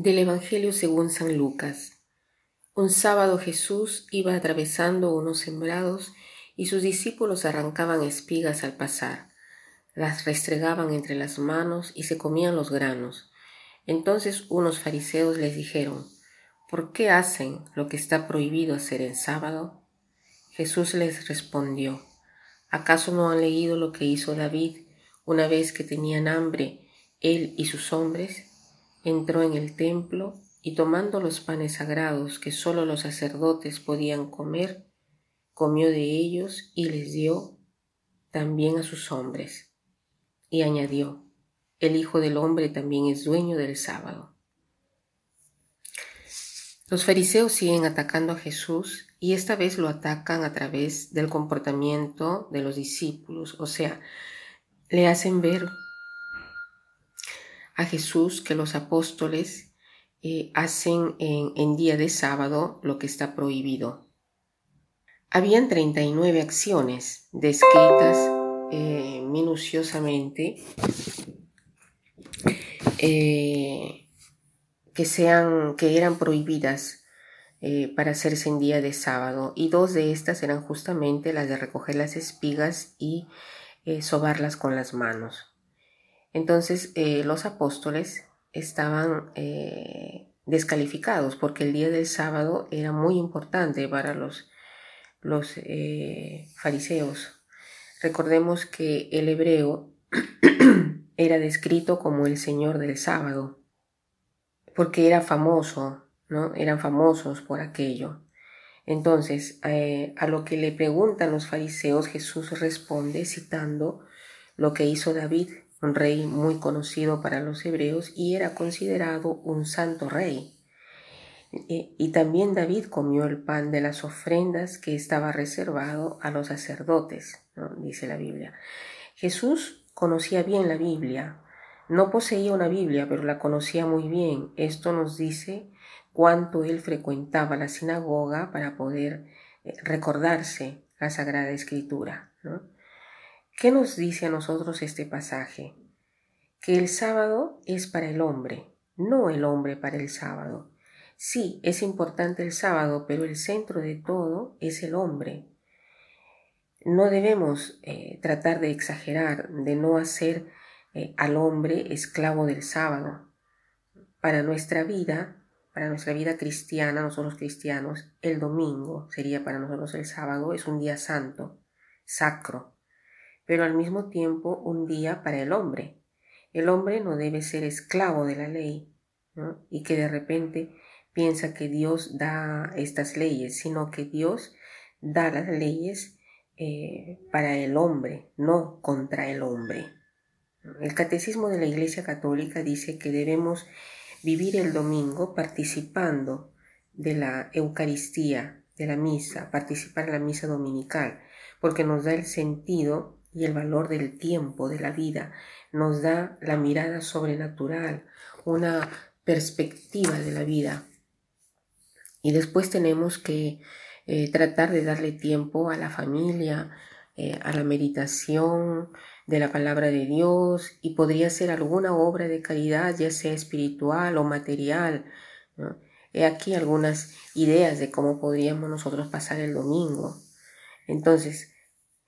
Del Evangelio según San Lucas. Un sábado Jesús iba atravesando unos sembrados y sus discípulos arrancaban espigas al pasar, las restregaban entre las manos y se comían los granos. Entonces unos fariseos les dijeron, ¿por qué hacen lo que está prohibido hacer en sábado? Jesús les respondió, ¿acaso no han leído lo que hizo David una vez que tenían hambre, él y sus hombres? Entró en el templo y tomando los panes sagrados que sólo los sacerdotes podían comer, comió de ellos y les dio también a sus hombres. Y añadió, el Hijo del Hombre también es dueño del sábado. Los fariseos siguen atacando a Jesús y esta vez lo atacan a través del comportamiento de los discípulos, o sea, le hacen ver a Jesús que los apóstoles eh, hacen en, día de sábado lo que está prohibido. Habían 39 acciones descritas eh, minuciosamente eh, que, sean, que eran prohibidas para hacerse en día de sábado y dos de estas eran justamente las de recoger las espigas y sobarlas con las manos. Entonces eh, los apóstoles estaban eh, descalificados porque el día del sábado era muy importante para los, los eh, fariseos. Recordemos que el hebreo era descrito como el Señor del sábado, porque era famoso, ¿no? Eran famosos por aquello. Entonces, a lo que le preguntan los fariseos, Jesús responde citando lo que hizo David un rey muy conocido para los hebreos y era considerado un santo rey. Y también David comió el pan de las ofrendas que estaba reservado a los sacerdotes, dice la Biblia. Jesús conocía bien la Biblia, no poseía una Biblia, pero la conocía muy bien. Esto nos dice cuánto él frecuentaba la sinagoga para poder eh, recordarse la Sagrada Escritura. ¿Qué nos dice a nosotros este pasaje? Que el sábado es para el hombre, no el hombre para el sábado. Sí, es importante el sábado, pero el centro de todo es el hombre. No debemos eh, tratar de exagerar, de no hacer eh, al hombre esclavo del sábado. Para nuestra vida, para nuestra vida cristiana, nosotros cristianos, el domingo sería para nosotros el sábado, es un día santo, sacro pero al mismo tiempo un día para el hombre. El hombre no debe ser esclavo de la ley y que de repente piensa que Dios da estas leyes, sino que Dios da las leyes eh, para el hombre, no contra el hombre. El catecismo de la Iglesia Católica dice que debemos vivir el domingo participando de la Eucaristía, de la misa, participar en la misa dominical, porque nos da el sentido y el valor del tiempo, de la vida, nos da la mirada sobrenatural, una perspectiva de la vida. Y después tenemos que eh, tratar de darle tiempo a la familia, eh, a la meditación de la palabra de Dios y podría ser alguna obra de caridad, ya sea espiritual o material. He aquí algunas ideas de cómo podríamos nosotros pasar el domingo. Entonces,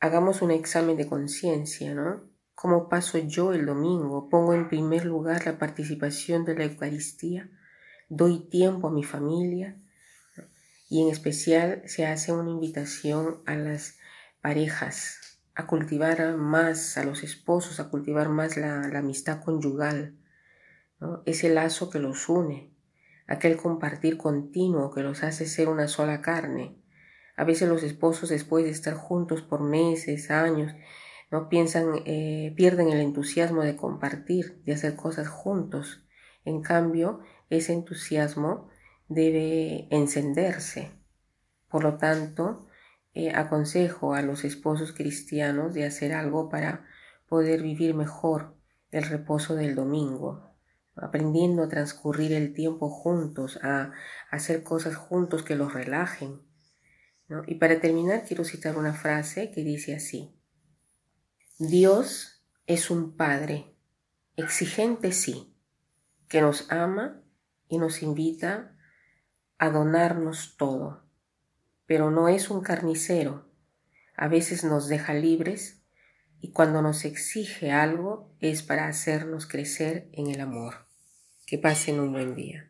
hagamos un examen de conciencia, ¿no? ¿Cómo paso yo el domingo? ¿Pongo en primer lugar la participación de la Eucaristía? ¿Doy tiempo a mi familia? Y en especial se hace una invitación a las parejas a cultivar más, a los esposos, a cultivar más la, amistad conyugal, ¿no? ese lazo que los une, aquel compartir continuo que los hace ser una sola carne, a veces los esposos después de estar juntos por meses, años, no piensan, eh, pierden el entusiasmo de compartir, de hacer cosas juntos. En cambio, ese entusiasmo debe encenderse. Por lo tanto, eh, aconsejo a los esposos cristianos de hacer algo para poder vivir mejor el reposo del domingo, aprendiendo a transcurrir el tiempo juntos, a hacer cosas juntos que los relajen, y para terminar quiero citar una frase que dice así, Dios es un Padre, exigente sí, que nos ama y nos invita a donarnos todo, pero no es un carnicero. A veces nos deja libres y cuando nos exige algo es para hacernos crecer en el amor. Que pasen un buen día.